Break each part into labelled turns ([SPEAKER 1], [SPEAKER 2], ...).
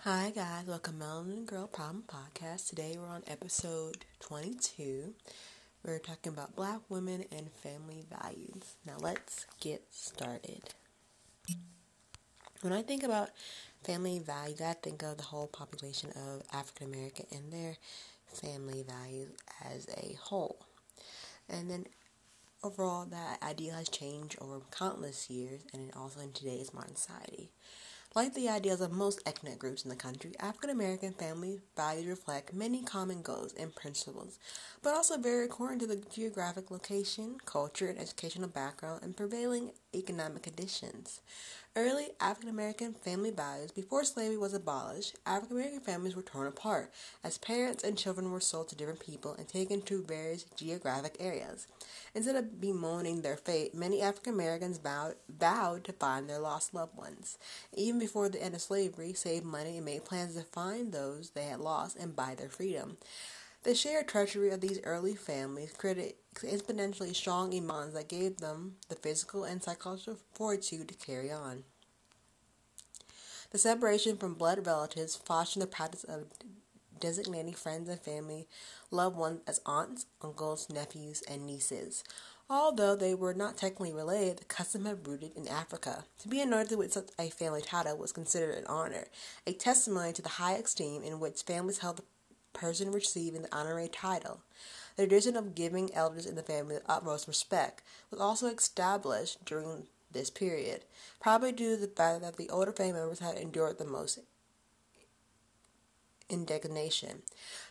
[SPEAKER 1] Hi guys, welcome to Melanin Girl Problem Podcast. Today we're on episode 22. We're talking about black women and family values. Now let's get started. When I think about family values, I think of the whole population of African American and their family values as a whole. And then overall, that idea has changed over countless years and also in today's modern society. Like the ideals of most ethnic groups in the country, African American family values reflect many common goals and principles, but also vary according to the geographic location, culture, and educational background and prevailing economic conditions. Early African American family values before slavery was abolished, African American families were torn apart as parents and children were sold to different people and taken to various geographic areas. Instead of bemoaning their fate, many African Americans vowed, vowed to find their lost loved ones. Even before the end of slavery, saved money and made plans to find those they had lost and buy their freedom. The shared treachery of these early families created exponentially strong imams that gave them the physical and psychological fortitude to carry on. The separation from blood relatives fostered the practice of designating friends and family loved ones as aunts, uncles, nephews, and nieces. Although they were not technically related, the custom had rooted in Africa. To be anointed with such a family title was considered an honor, a testimony to the high esteem in which families held the person receiving the honorary title. The tradition of giving elders in the family the utmost respect was also established during this period, probably due to the fact that the older family members had endured the most indignation.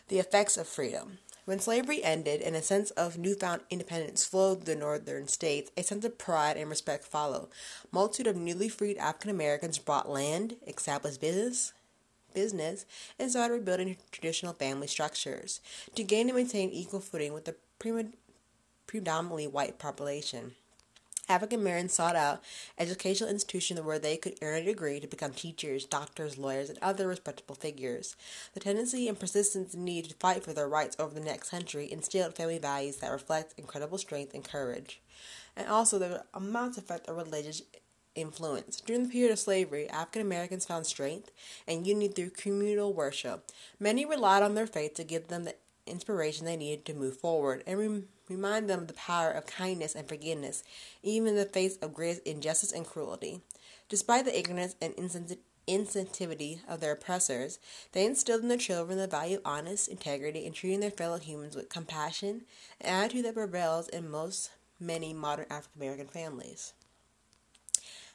[SPEAKER 1] The effects of freedom. When slavery ended and a sense of newfound independence flowed through the northern states, a sense of pride and respect followed. Multitude of newly freed African Americans bought land, established business, business, and started rebuilding traditional family structures to gain and maintain equal footing with the predominantly white population. African Americans sought out educational institutions where they could earn a degree to become teachers, doctors, lawyers, and other respectable figures. The tendency and persistent need to fight for their rights over the next century instilled family values that reflect incredible strength and courage. And also the immense effect of religious influence. During the period of slavery, African Americans found strength and unity through communal worship. Many relied on their faith to give them the inspiration they needed to move forward and remind them of the power of kindness and forgiveness, even in the face of great injustice and cruelty. Despite the ignorance and insensitivity of their oppressors, they instilled in their children the value of honest integrity and treating their fellow humans with compassion, an attitude that prevails in most many modern African American families.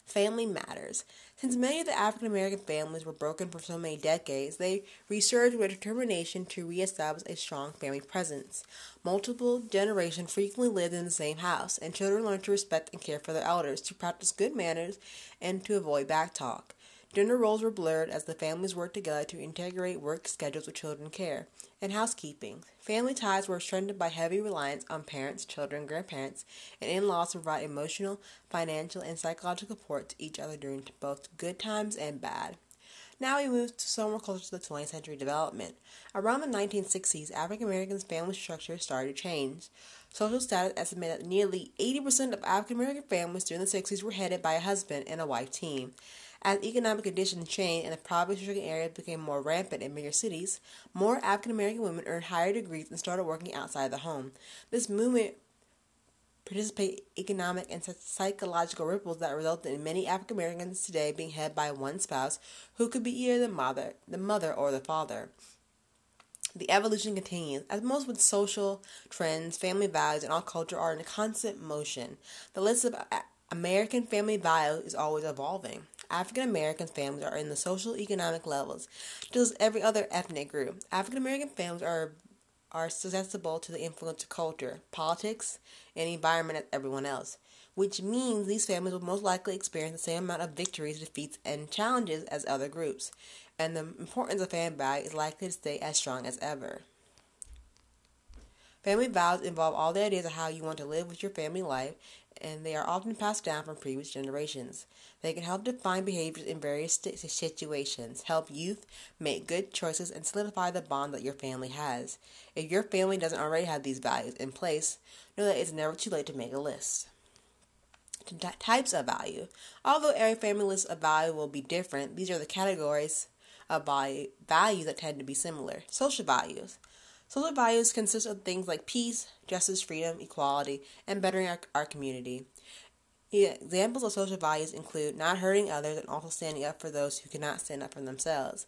[SPEAKER 1] Family matters. Since many of the African American families were broken for so many decades, they resurged with determination to reestablish a strong family presence. Multiple generations frequently lived in the same house, and children learned to respect and care for their elders, to practice good manners, and to avoid backtalk. Gender roles were blurred as the families worked together to integrate work schedules with children care and housekeeping. Family ties were strengthened by heavy reliance on parents, children, grandparents, and in laws to provide emotional, financial, and psychological support to each other during both good times and bad. Now we move to somewhere closer to the 20th century development. Around the 1960s, African Americans' family structure started to change. Social status estimated that nearly 80% of African American families during the 60s were headed by a husband and a wife team. As economic conditions changed and the poverty-stricken areas became more rampant in bigger cities, more African American women earned higher degrees and started working outside the home. This movement participated economic and psychological ripples that resulted in many African Americans today being headed by one spouse who could be either the mother, the mother or the father. The evolution continues. As most with social trends, family values, and all culture are in constant motion, the list of American family values is always evolving. African American families are in the social economic levels, just as every other ethnic group. African American families are are susceptible to the influence of culture, politics, and environment as everyone else, which means these families will most likely experience the same amount of victories, defeats, and challenges as other groups, and the importance of family value is likely to stay as strong as ever. Family values involve all the ideas of how you want to live with your family life and they are often passed down from previous generations. They can help define behaviors in various situations, help youth make good choices, and solidify the bond that your family has. If your family doesn't already have these values in place, know that it's never too late to make a list. Types of value. Although every family list of value will be different, these are the categories of values that tend to be similar. Social values. Social values consist of things like peace, justice, freedom, equality, and bettering our, our community. Examples of social values include not hurting others and also standing up for those who cannot stand up for themselves,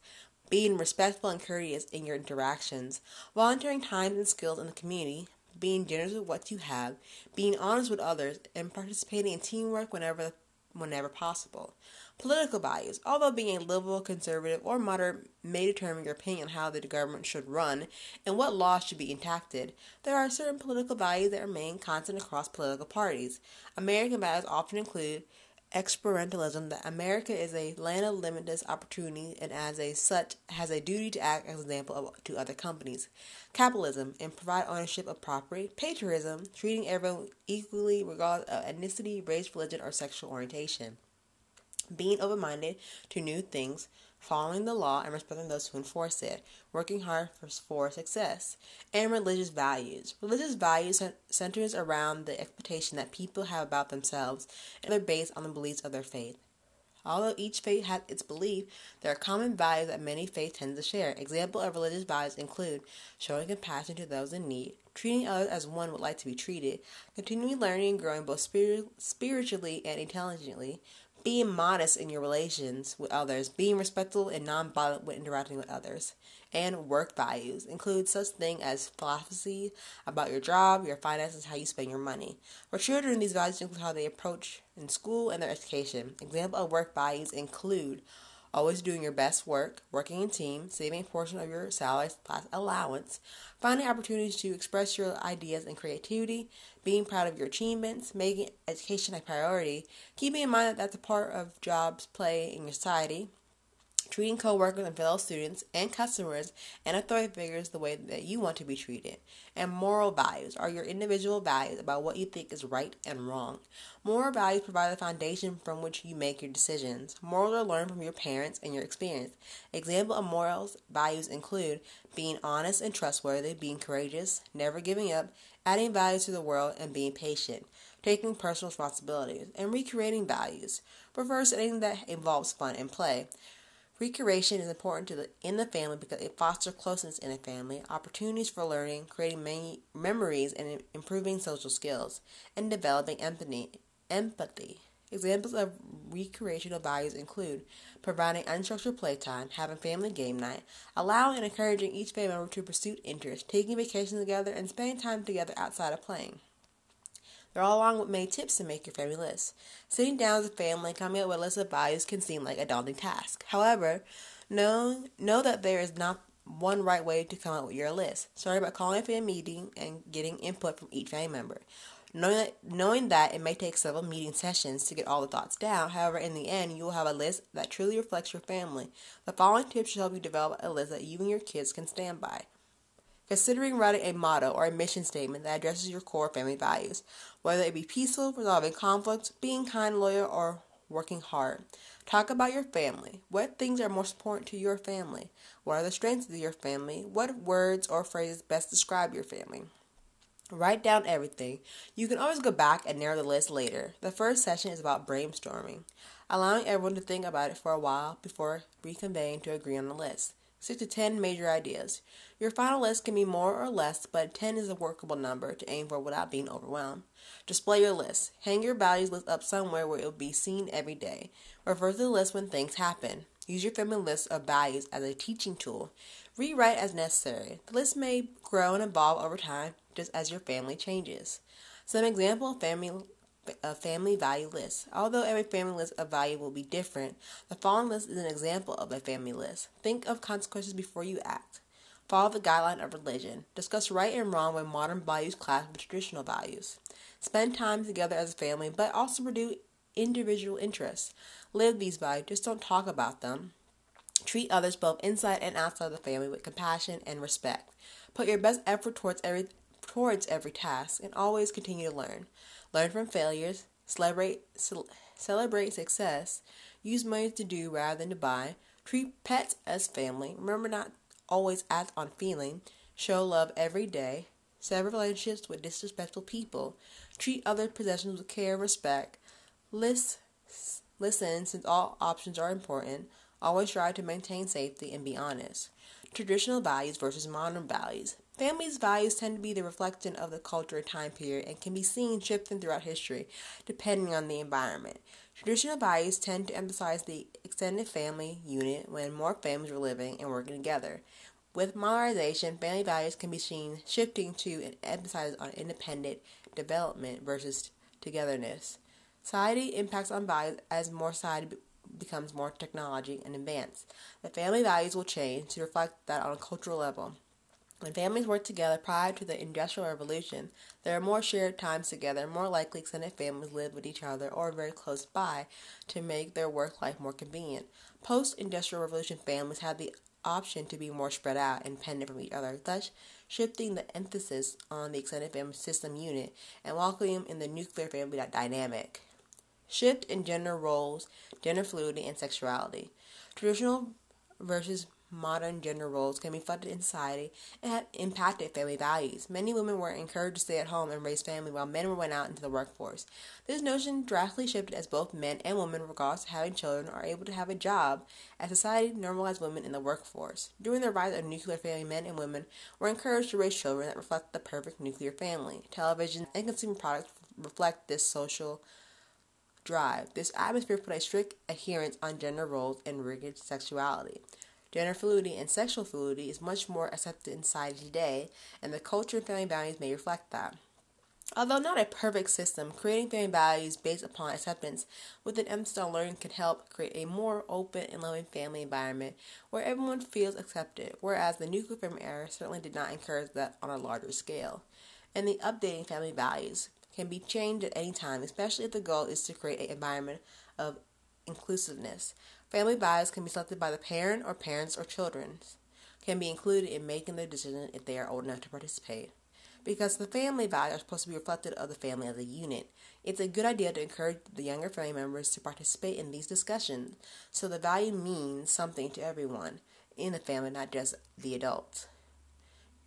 [SPEAKER 1] being respectful and courteous in your interactions, volunteering time and skills in the community, being generous with what you have, being honest with others, and participating in teamwork whenever whenever possible. Political values. Although being a liberal, conservative, or moderate may determine your opinion on how the government should run and what laws should be enacted, there are certain political values that remain constant across political parties. American values often include exceptionalism that America is a land of limitless opportunity and as a such has a duty to act as an example of, to other companies. Capitalism and provide ownership of property. Patriotism, treating everyone equally regardless of ethnicity, race, religion, or sexual orientation being open minded to new things, following the law and respecting those who enforce it, working hard for, for success, and religious values. Religious values centers around the expectation that people have about themselves and they're based on the beliefs of their faith. Although each faith has its belief, there are common values that many faiths tend to share. Examples of religious values include showing compassion to those in need, treating others as one would like to be treated, continuing learning and growing both spiritually and intelligently, being modest in your relations with others, being respectful and nonviolent when interacting with others, and work values include such things as philosophy about your job, your finances, how you spend your money. For children, these values include how they approach in school and their education. Example of work values include always doing your best work, working in team, saving a portion of your salary plus allowance, finding opportunities to express your ideas and creativity, being proud of your achievements, making education a priority, keeping in mind that that's a part of jobs play in your society, treating coworkers and fellow students and customers and authority figures the way that you want to be treated. And moral values are your individual values about what you think is right and wrong. Moral values provide the foundation from which you make your decisions. Morals are learned from your parents and your experience. Example of morals values include being honest and trustworthy, being courageous, never giving up, adding value to the world, and being patient taking personal responsibilities, and recreating values refers to anything that involves fun and play. Recreation is important to the, in the family because it fosters closeness in a family, opportunities for learning, creating many memories, and improving social skills, and developing empathy. Empathy. Examples of recreational values include providing unstructured playtime, having family game night, allowing and encouraging each family member to pursue interests, taking vacations together, and spending time together outside of playing. They're all along with many tips to make your family list. Sitting down as a family and coming up with a list of values can seem like a daunting task. However, know, know that there is not one right way to come up with your list. Start by calling a family meeting and getting input from each family member. Knowing that, knowing that it may take several meeting sessions to get all the thoughts down, however, in the end, you will have a list that truly reflects your family. The following tips should help you develop a list that you and your kids can stand by. Considering writing a motto or a mission statement that addresses your core family values, whether it be peaceful, resolving conflicts, being kind, loyal, or working hard. Talk about your family. What things are most important to your family? What are the strengths of your family? What words or phrases best describe your family? Write down everything. You can always go back and narrow the list later. The first session is about brainstorming, allowing everyone to think about it for a while before reconvening to agree on the list. 6 to 10 major ideas. Your final list can be more or less, but 10 is a workable number to aim for without being overwhelmed. Display your list. Hang your values list up somewhere where it will be seen every day. Refer to the list when things happen. Use your family list of values as a teaching tool. Rewrite as necessary. The list may grow and evolve over time just as your family changes. Some example family a family value list. Although every family list of value will be different, the following list is an example of a family list. Think of consequences before you act. Follow the guideline of religion. Discuss right and wrong when modern values clash with traditional values. Spend time together as a family, but also pursue individual interests. Live these values, just don't talk about them. Treat others both inside and outside the family with compassion and respect. Put your best effort towards every towards every task and always continue to learn. Learn from failures, celebrate, celebrate success, use money to do rather than to buy, treat pets as family, remember not always act on feeling, show love every day, sever relationships with disrespectful people, treat other possessions with care and respect, list, listen since all options are important, Always strive to maintain safety and be honest. Traditional values versus modern values. Families' values tend to be the reflection of the culture and time period and can be seen shifting throughout history depending on the environment. Traditional values tend to emphasize the extended family unit when more families were living and working together. With modernization, family values can be seen shifting to an emphasis on independent development versus togetherness. Society impacts on values as more society becomes more technology and advanced. The family values will change to reflect that on a cultural level. When families work together prior to the Industrial Revolution, there are more shared times together, more likely extended families live with each other or very close by to make their work life more convenient. Post Industrial Revolution families have the option to be more spread out, and independent from each other, thus shifting the emphasis on the extended family system unit and welcoming in the nuclear family dynamic. Shift in gender roles, gender fluidity, and sexuality. Traditional versus modern gender roles can be reflected in society and have impacted family values. Many women were encouraged to stay at home and raise family while men went out into the workforce. This notion drastically shifted as both men and women, regardless of having children, are able to have a job as society normalized women in the workforce. During the rise of nuclear family, men and women were encouraged to raise children that reflect the perfect nuclear family. Television and consumer products reflect this social drive. This atmosphere put a strict adherence on gender roles and rigid sexuality. Gender fluidity and sexual fluidity is much more accepted in society today, and the culture and family values may reflect that. Although not a perfect system, creating family values based upon acceptance with an emphasis on learning can help create a more open and loving family environment where everyone feels accepted, whereas the nuclear family era certainly did not encourage that on a larger scale. And the updating family values can be changed at any time, especially if the goal is to create an environment of inclusiveness. Family values can be selected by the parent or parents or children, can be included in making the decision if they are old enough to participate. Because the family values are supposed to be reflected of the family as a unit, it's a good idea to encourage the younger family members to participate in these discussions so the value means something to everyone in the family, not just the adults.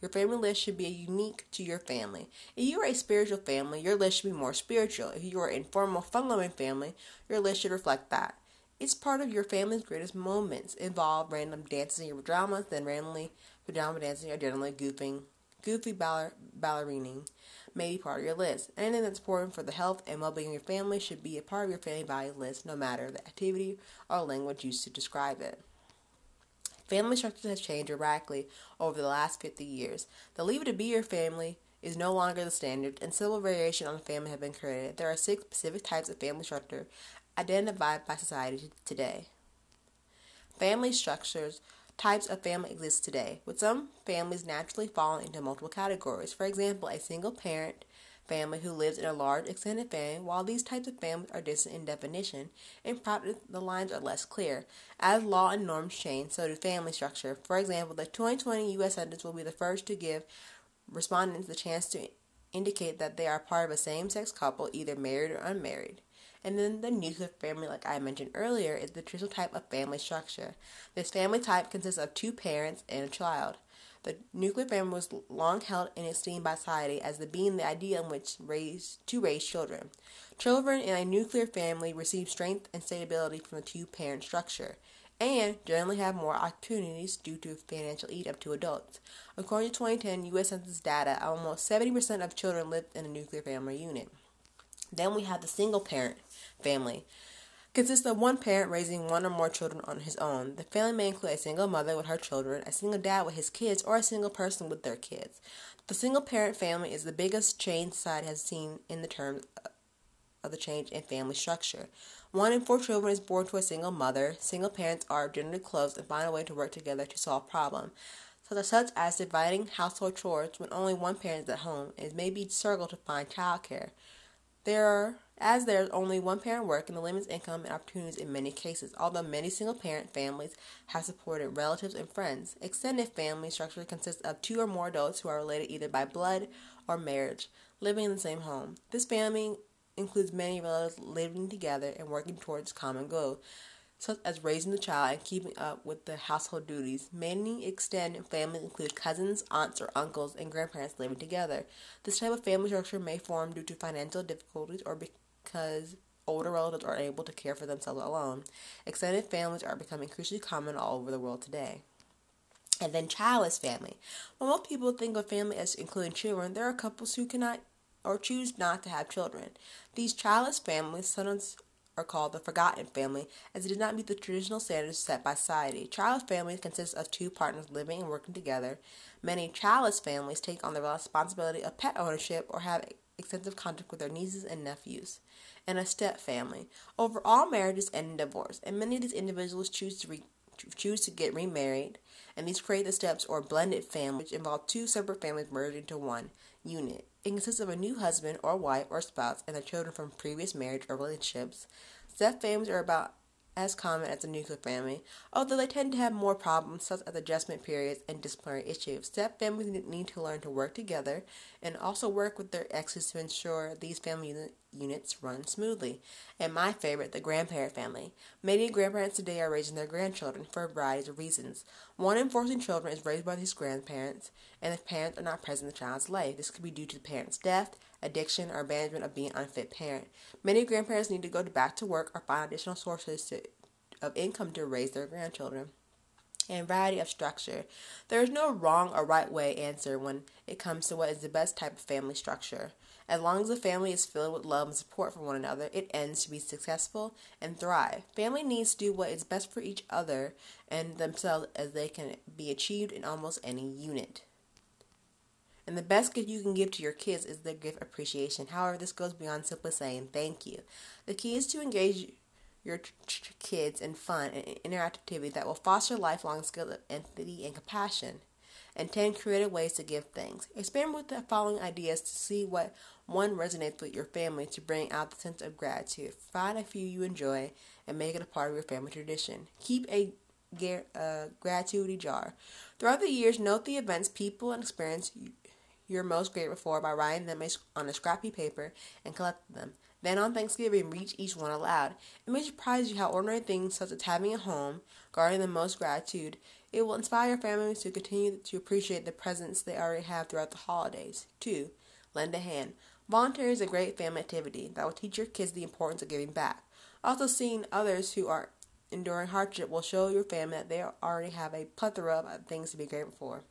[SPEAKER 1] Your family list should be unique to your family. If you are a spiritual family, your list should be more spiritual. If you are an informal, fun loving family, your list should reflect that. It's part of your family's greatest moments. Involve random dances in your pajamas, then randomly pajama dancing or generally goofing, goofy baller, ballerining may be part of your list. Anything that's important for the health and well-being of your family should be a part of your family value list, no matter the activity or language used to describe it. Family structure has changed dramatically over the last 50 years. The Leave It to Beaver family is no longer the standard, and several variations on the family have been created. There are six specific types of family structure identified by society today. Family structures types of family exist today, with some families naturally falling into multiple categories. For example, a single parent family who lives in a large extended family, while these types of families are distant in definition, in practice the lines are less clear. As law and norms change, so do family structure. For example, the 2020 U.S. Census will be the first to give respondents the chance to indicate that they are part of a same sex couple, either married or unmarried. And then the nuclear family, like I mentioned earlier, is the traditional type of family structure. This family type consists of two parents and a child. The nuclear family was long held and esteemed by society as the being the idea in which raise, to raise children. Children in a nuclear family receive strength and stability from the two parent structure and generally have more opportunities due to financial aid up to adults. According to 2010 U.S. Census data, almost 70% of children lived in a nuclear family unit. Then we have the single parent family. Consists of one parent raising one or more children on his own. The family may include a single mother with her children, a single dad with his kids, or a single person with their kids. The single parent family is the biggest change society has seen in the terms of the change in family structure. One in four children is born to a single mother. Single parents are generally close and find a way to work together to solve problems, such as dividing household chores when only one parent is at home. It may be struggle to find childcare. There are, as there is only one parent working, the limits income and opportunities in many cases. Although many single parent families have supported relatives and friends, extended family structure consists of two or more adults who are related either by blood or marriage, living in the same home. This family includes many relatives living together and working towards common goal such as raising the child and keeping up with the household duties. Many extended families include cousins, aunts, or uncles, and grandparents living together. This type of family structure may form due to financial difficulties or because older relatives are unable to care for themselves alone. Extended families are becoming increasingly common all over the world today. And then childless family. When most people think of family as including children, there are couples who cannot or choose not to have children. These childless families sometimes are called the forgotten family, as it did not meet the traditional standards set by society. Childless families consist of two partners living and working together. Many childless families take on the responsibility of pet ownership or have extensive contact with their nieces and nephews. And a step family. Overall, marriages end in divorce, and many of these individuals choose to re- choose to get remarried, and these create the steps or blended family, which involve two separate families merged into one unit. It consists of a new husband or wife or spouse and their children from previous marriage or relationships. Step families are about as common as the nuclear family, although they tend to have more problems such as adjustment periods and disciplinary issues. Step families need to learn to work together and also work with their exes to ensure these family units run smoothly. And my favorite, the grandparent family. Many grandparents today are raising their grandchildren for a variety of reasons. One in 14 children is raised by these grandparents, and if parents are not present in the child's life, this could be due to the parent's death, addiction, or abandonment of being unfit parent. Many grandparents need to go back to work or find additional sources to, of income to raise their grandchildren. And variety of structure. There is no wrong or right way answer when it comes to what is the best type of family structure. As long as the family is filled with love and support for one another, it ends to be successful and thrive. Family needs to do what is best for each other and themselves as they can be achieved in almost any unit. And the best gift you can give to your kids is the gift appreciation. However, this goes beyond simply saying thank you. The key is to engage your kids in fun and interactivity that will foster lifelong skill of empathy and compassion. And 10 creative ways to give things. Experiment with the following ideas to see what one resonates with your family to bring out the sense of gratitude. Find a few you enjoy and make it a part of your family tradition. Keep a uh, gratitude jar. Throughout the years, note the events, people, and experience you're most grateful for by writing them on a scrappy paper and collecting them. Then on Thanksgiving, read each one aloud. It may surprise you how ordinary things such as having a home, guarding the most gratitude, it will inspire your family to continue to appreciate the presents they already have throughout the holidays. 2. Lend a hand. Volunteer is a great family activity that will teach your kids the importance of giving back. Also, seeing others who are enduring hardship will show your family that they already have a plethora of things to be grateful for.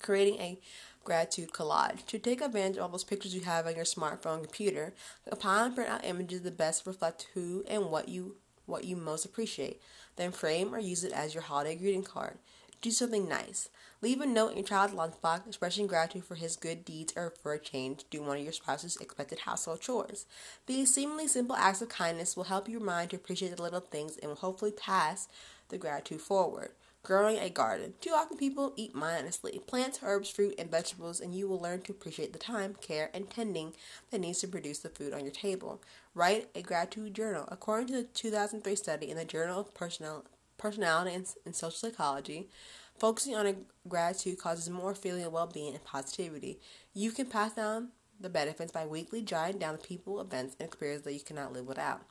[SPEAKER 1] Creating a gratitude collage. To take advantage of all those pictures you have on your smartphone computer, compile and print out images that best reflect who and what you what you most appreciate. Then frame or use it as your holiday greeting card. Do something nice. Leave a note in your child's lunchbox expressing gratitude for his good deeds or for a change. Do one of your spouse's expected household chores. These seemingly simple acts of kindness will help your mind to appreciate the little things and will hopefully pass the gratitude forward. Growing a garden. Too often people eat mindlessly. plants, herbs, fruit, and vegetables, and you will learn to appreciate the time, care, and tending that needs to produce the food on your table. Write a gratitude journal. According to the 2003 study in the Journal of Personal, Personality and, and Social Psychology, focusing on a gratitude causes more feeling of well being and positivity. You can pass down the benefits by weekly jotting down the people, events, and experiences that you cannot live without.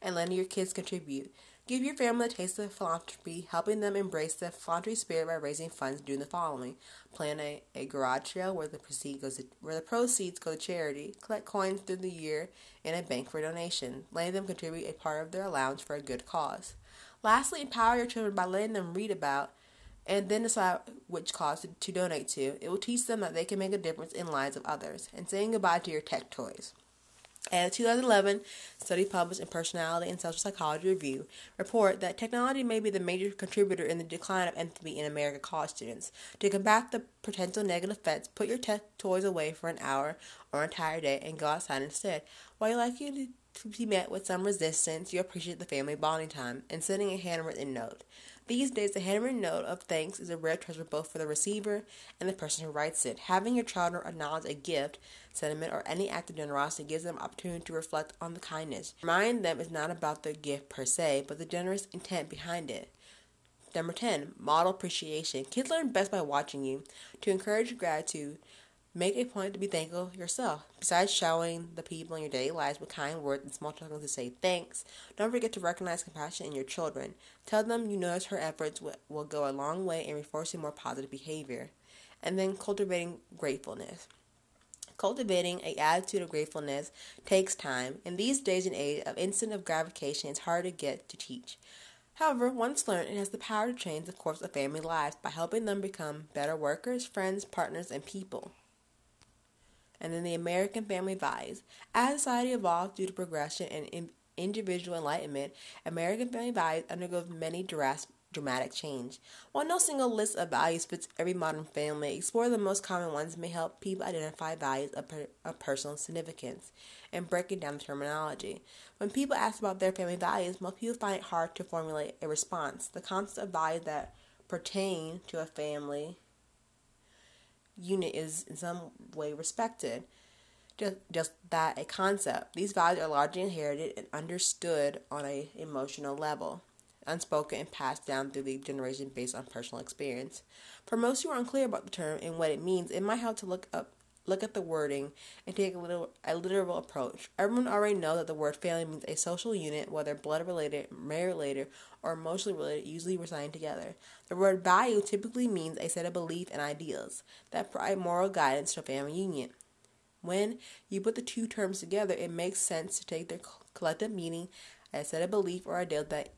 [SPEAKER 1] And letting your kids contribute. Give your family a taste of philanthropy, helping them embrace the philanthropy spirit by raising funds doing the following. Plan a, a garage sale where the proceeds goes to, where the proceeds go to charity. Collect coins through the year in a bank for donation. Letting them contribute a part of their allowance for a good cause. Lastly, empower your children by letting them read about and then decide which cause to, to donate to. It will teach them that they can make a difference in lives of others. And saying goodbye to your tech toys. A 2011 study published in Personality and Social Psychology Review report that technology may be the major contributor in the decline of empathy in American college students. To combat the potential negative effects, put your tech toys away for an hour or an entire day and go outside instead. While you like you to be met with some resistance, you appreciate the family bonding time and sending a handwritten note. These days, a handwritten note of thanks is a rare treasure both for the receiver and the person who writes it. Having your child acknowledge a gift, sentiment, or any act of generosity gives them opportunity to reflect on the kindness. Remind them it's not about the gift per se, but the generous intent behind it. Number 10, model appreciation. Kids learn best by watching you. To encourage gratitude, Make a point to be thankful yourself. Besides showering the people in your daily lives with kind words and small tokens to say thanks, don't forget to recognize compassion in your children. Tell them you notice her efforts will go a long way in reinforcing more positive behavior. And then cultivating gratefulness. Cultivating a attitude of gratefulness takes time. In these days and age of instant gratification, it's hard to get to teach. However, once learned, it has the power to change the course of family lives by helping them become better workers, friends, partners, and people. And then the American family values. As society evolves due to progression and individual enlightenment, American family values undergo many drastic dramatic change. While no single list of values fits every modern family, explore the most common ones may help people identify values of, per- of personal significance and breaking down the terminology. When people ask about their family values, most people find it hard to formulate a response. The concept of values that pertain to a family unit is in some way respected. Just, just that a concept. These values are largely inherited and understood on a emotional level unspoken and passed down through the generation based on personal experience. For most who are unclear about the term and what it means, it might help to look up look at the wording and take a little a literal approach. Everyone already knows that the word family means a social unit, whether blood related, marriage related, or emotionally related, usually residing together. The word value typically means a set of beliefs and ideals that provide moral guidance to a family union. When you put the two terms together, it makes sense to take their collective meaning as a set of beliefs or ideals that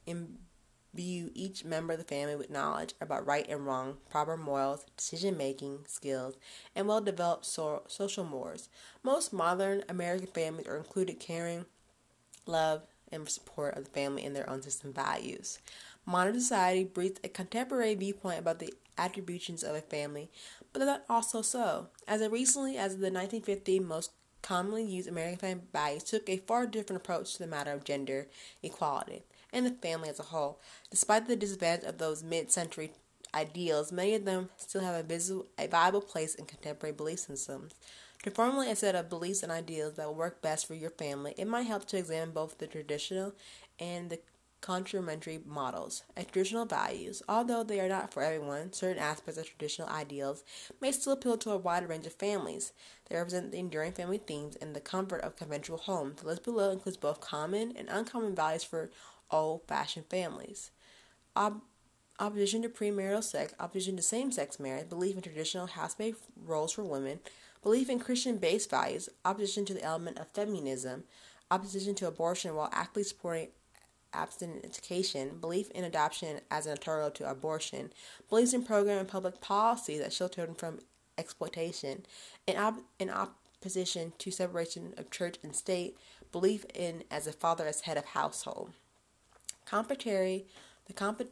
[SPEAKER 1] View each member of the family with knowledge about right and wrong, proper morals, decision making skills, and well developed so- social mores. Most modern American families are included caring, love, and support of the family in their own system values. Modern society breeds a contemporary viewpoint about the attributions of a family, but that's also so. As recently as the 1950s, most commonly used American family values took a far different approach to the matter of gender equality and the family as a whole. Despite the disadvantage of those mid century ideals, many of them still have a, visual, a viable place in contemporary belief systems. To formulate a set of beliefs and ideals that will work best for your family, it might help to examine both the traditional and the complementary models and traditional values. Although they are not for everyone, certain aspects of traditional ideals may still appeal to a wide range of families. They represent the enduring family themes and the comfort of conventional homes. The list below includes both common and uncommon values for old fashioned families. Ob- opposition to premarital sex, opposition to same sex marriage, belief in traditional housemaid roles for women, belief in Christian based values, opposition to the element of feminism, opposition to abortion while actively supporting abstinent education, belief in adoption as an alternative to abortion, beliefs in program and public policy that shield children from exploitation, and op- in opposition to separation of church and state, belief in as a father as head of household. Contemporary, the, comp-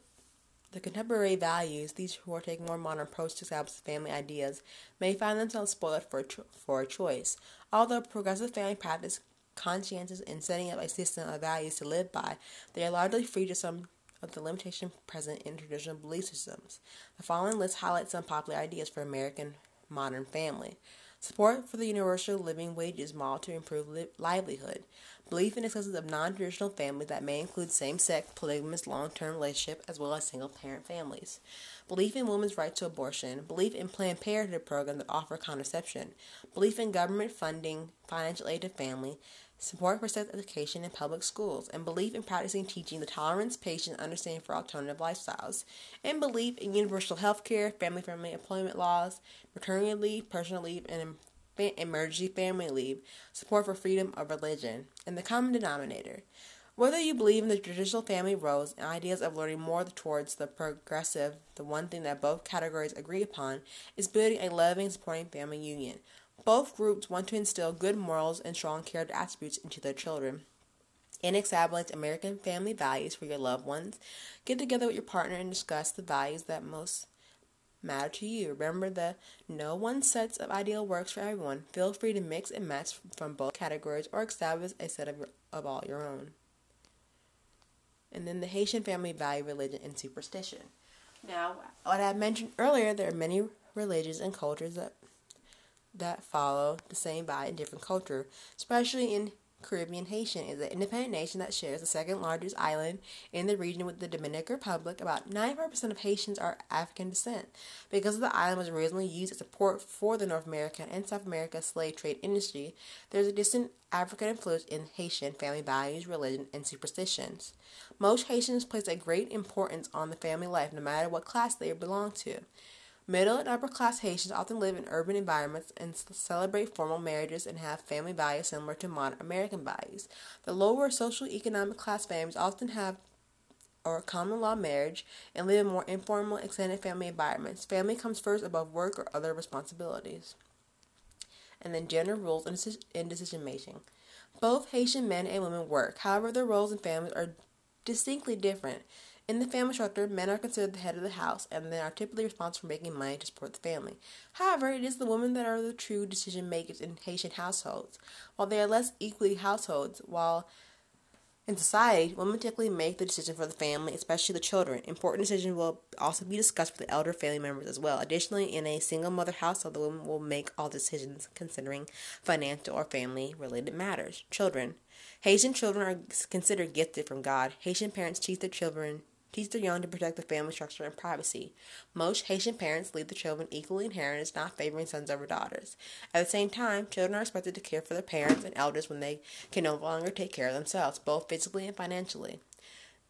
[SPEAKER 1] the contemporary values, these who are taking more modern approach to family ideas, may find themselves spoiled for cho- for a choice. Although progressive family practice conscientious in setting up a system of values to live by, they are largely free to some of the limitations present in traditional belief systems. The following list highlights some popular ideas for American modern family. Support for the universal living wages model to improve li- livelihood. Belief in existence of non-traditional families that may include same-sex, polygamous, long-term relationship, as well as single-parent families. Belief in women's right to abortion. Belief in Planned Parenthood programs that offer contraception. Belief in government funding, financial aid to family. Support for sex education in public schools, and belief in practicing teaching the tolerance, patience, understanding for alternative lifestyles, and belief in universal health care, family friendly employment laws, maternity leave, personal leave, and emergency family leave, support for freedom of religion, and the common denominator. Whether you believe in the traditional family roles and ideas of learning more towards the progressive, the one thing that both categories agree upon is building a loving, supporting family union. Both groups want to instill good morals and strong character attributes into their children. establish American family values for your loved ones. Get together with your partner and discuss the values that most matter to you. Remember that no one set of ideal works for everyone. Feel free to mix and match from both categories or establish a set of, your, of all your own. And then the Haitian family value religion and superstition. Now, what I mentioned earlier, there are many religions and cultures that that follow the same value in different culture, especially in Caribbean Haitian is an independent nation that shares the second largest island in the region with the Dominican Republic. About 95% of Haitians are African descent. Because the island was originally used as a port for the North American and South America slave trade industry, there's a distant African influence in Haitian family values, religion, and superstitions. Most Haitians place a great importance on the family life, no matter what class they belong to. Middle and upper class Haitians often live in urban environments and celebrate formal marriages and have family values similar to modern American values. The lower social economic class families often have or common law marriage and live in more informal extended family environments. Family comes first above work or other responsibilities. And then gender roles and decision making. Both Haitian men and women work. However, their roles in families are distinctly different. In the family structure, men are considered the head of the house and then are typically responsible for making money to support the family. However, it is the women that are the true decision makers in Haitian households. While they are less equally households, while in society, women typically make the decision for the family, especially the children. Important decisions will also be discussed with the elder family members as well. Additionally, in a single mother household, the woman will make all decisions considering financial or family related matters. Children. Haitian children are considered gifted from God. Haitian parents teach their children teach their young to protect the family structure and privacy. Most Haitian parents leave their children equally inheritance, not favoring sons over daughters. At the same time, children are expected to care for their parents and elders when they can no longer take care of themselves, both physically and financially.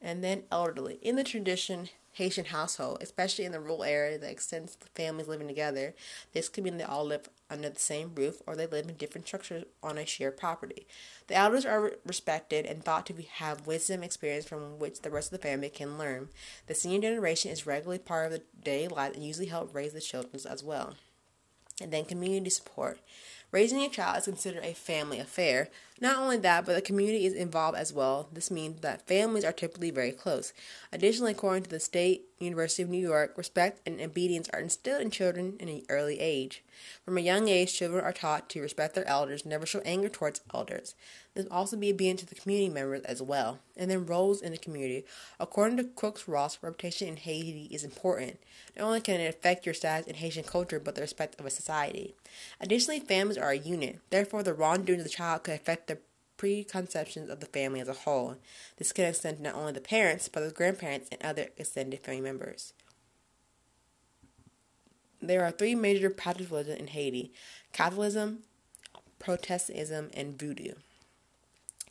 [SPEAKER 1] And then elderly. In the tradition, Haitian household, especially in the rural area that extends families living together. This could mean they all live under the same roof or they live in different structures on a shared property. The elders are respected and thought to have wisdom experience from which the rest of the family can learn. The senior generation is regularly part of the daily life and usually help raise the children as well. And then community support. Raising a child is considered a family affair. Not only that, but the community is involved as well. This means that families are typically very close. Additionally, according to the State University of New York, respect and obedience are instilled in children in an early age. From a young age, children are taught to respect their elders, never show anger towards elders. This also be obedient to the community members as well. And then roles in the community. According to Crooks Ross, reputation in Haiti is important. Not only can it affect your status in Haitian culture, but the respect of a society. Additionally, families are a unit. Therefore, the wrongdoing of the child could affect the preconceptions of the family as a whole. This can extend to not only the parents, but the grandparents and other extended family members. There are three major practices religions in Haiti Catholicism, Protestantism, and Voodoo.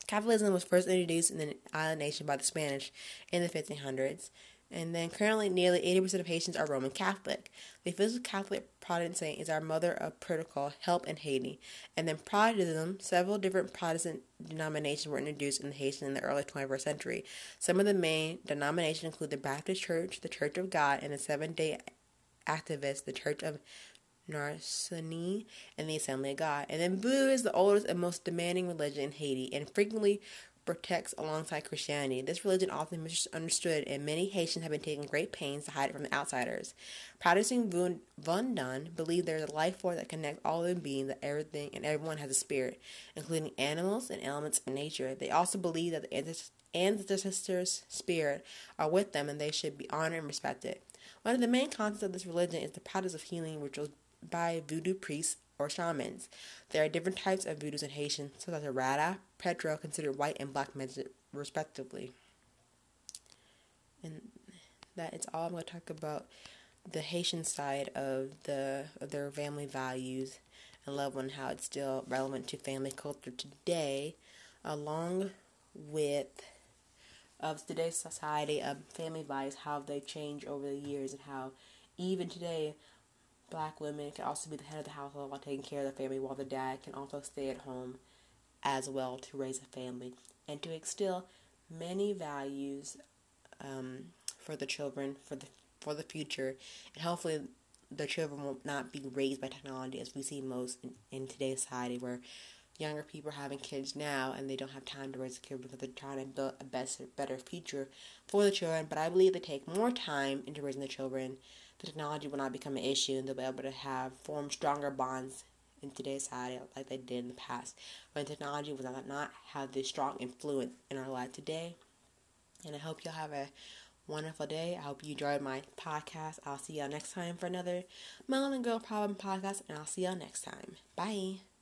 [SPEAKER 1] Catholicism was first introduced in the island nation by the Spanish in the 1500s, and then currently nearly 80% of Haitians are Roman Catholic. The official Catholic Protestant saint is our mother of Perpetual, help in Haiti. And then Protestantism, several different Protestant denominations were introduced in Haiti in the early 21st century. Some of the main denominations include the Baptist Church, the Church of God, and the Seventh day Adventists, the Church of Narcissism, and the Assembly of God. And then Voodoo is the oldest and most demanding religion in Haiti and frequently protects alongside Christianity. This religion often misunderstood, and many Haitians have been taking great pains to hide it from the outsiders. Practicing Vodun believe there is a life force that connects all living beings, that everything and everyone has a spirit, including animals and elements of nature. They also believe that the ancestors' spirit are with them and they should be honored and respected. One of the main concepts of this religion is the practice of healing which rituals by voodoo priests or shamans. There are different types of voodoos in Haitian, such as the Rada, Petro, considered white and black magic, respectively. And that is all I'm going to talk about the Haitian side of the of their family values and love and how it's still relevant to family culture today, along with of today's society of family values, how they change over the years, and how even today black women can also be the head of the household while taking care of the family, while the dad can also stay at home as well to raise a family and to instill many values um, for the children for the for the future, and hopefully the children will not be raised by technology as we see most in, in today's society where younger people are having kids now and they don't have time to raise a kid because they're trying to build a better, better future for the children. But I believe they take more time into raising the children the technology will not become an issue and they'll be able to have form stronger bonds in today's society like they did in the past when technology not, not have this strong influence in our life today. And I hope you'll have a wonderful day. I hope you enjoyed my podcast. I'll see y'all next time for another Melanin Girl Problem podcast, and I'll see y'all next time. Bye.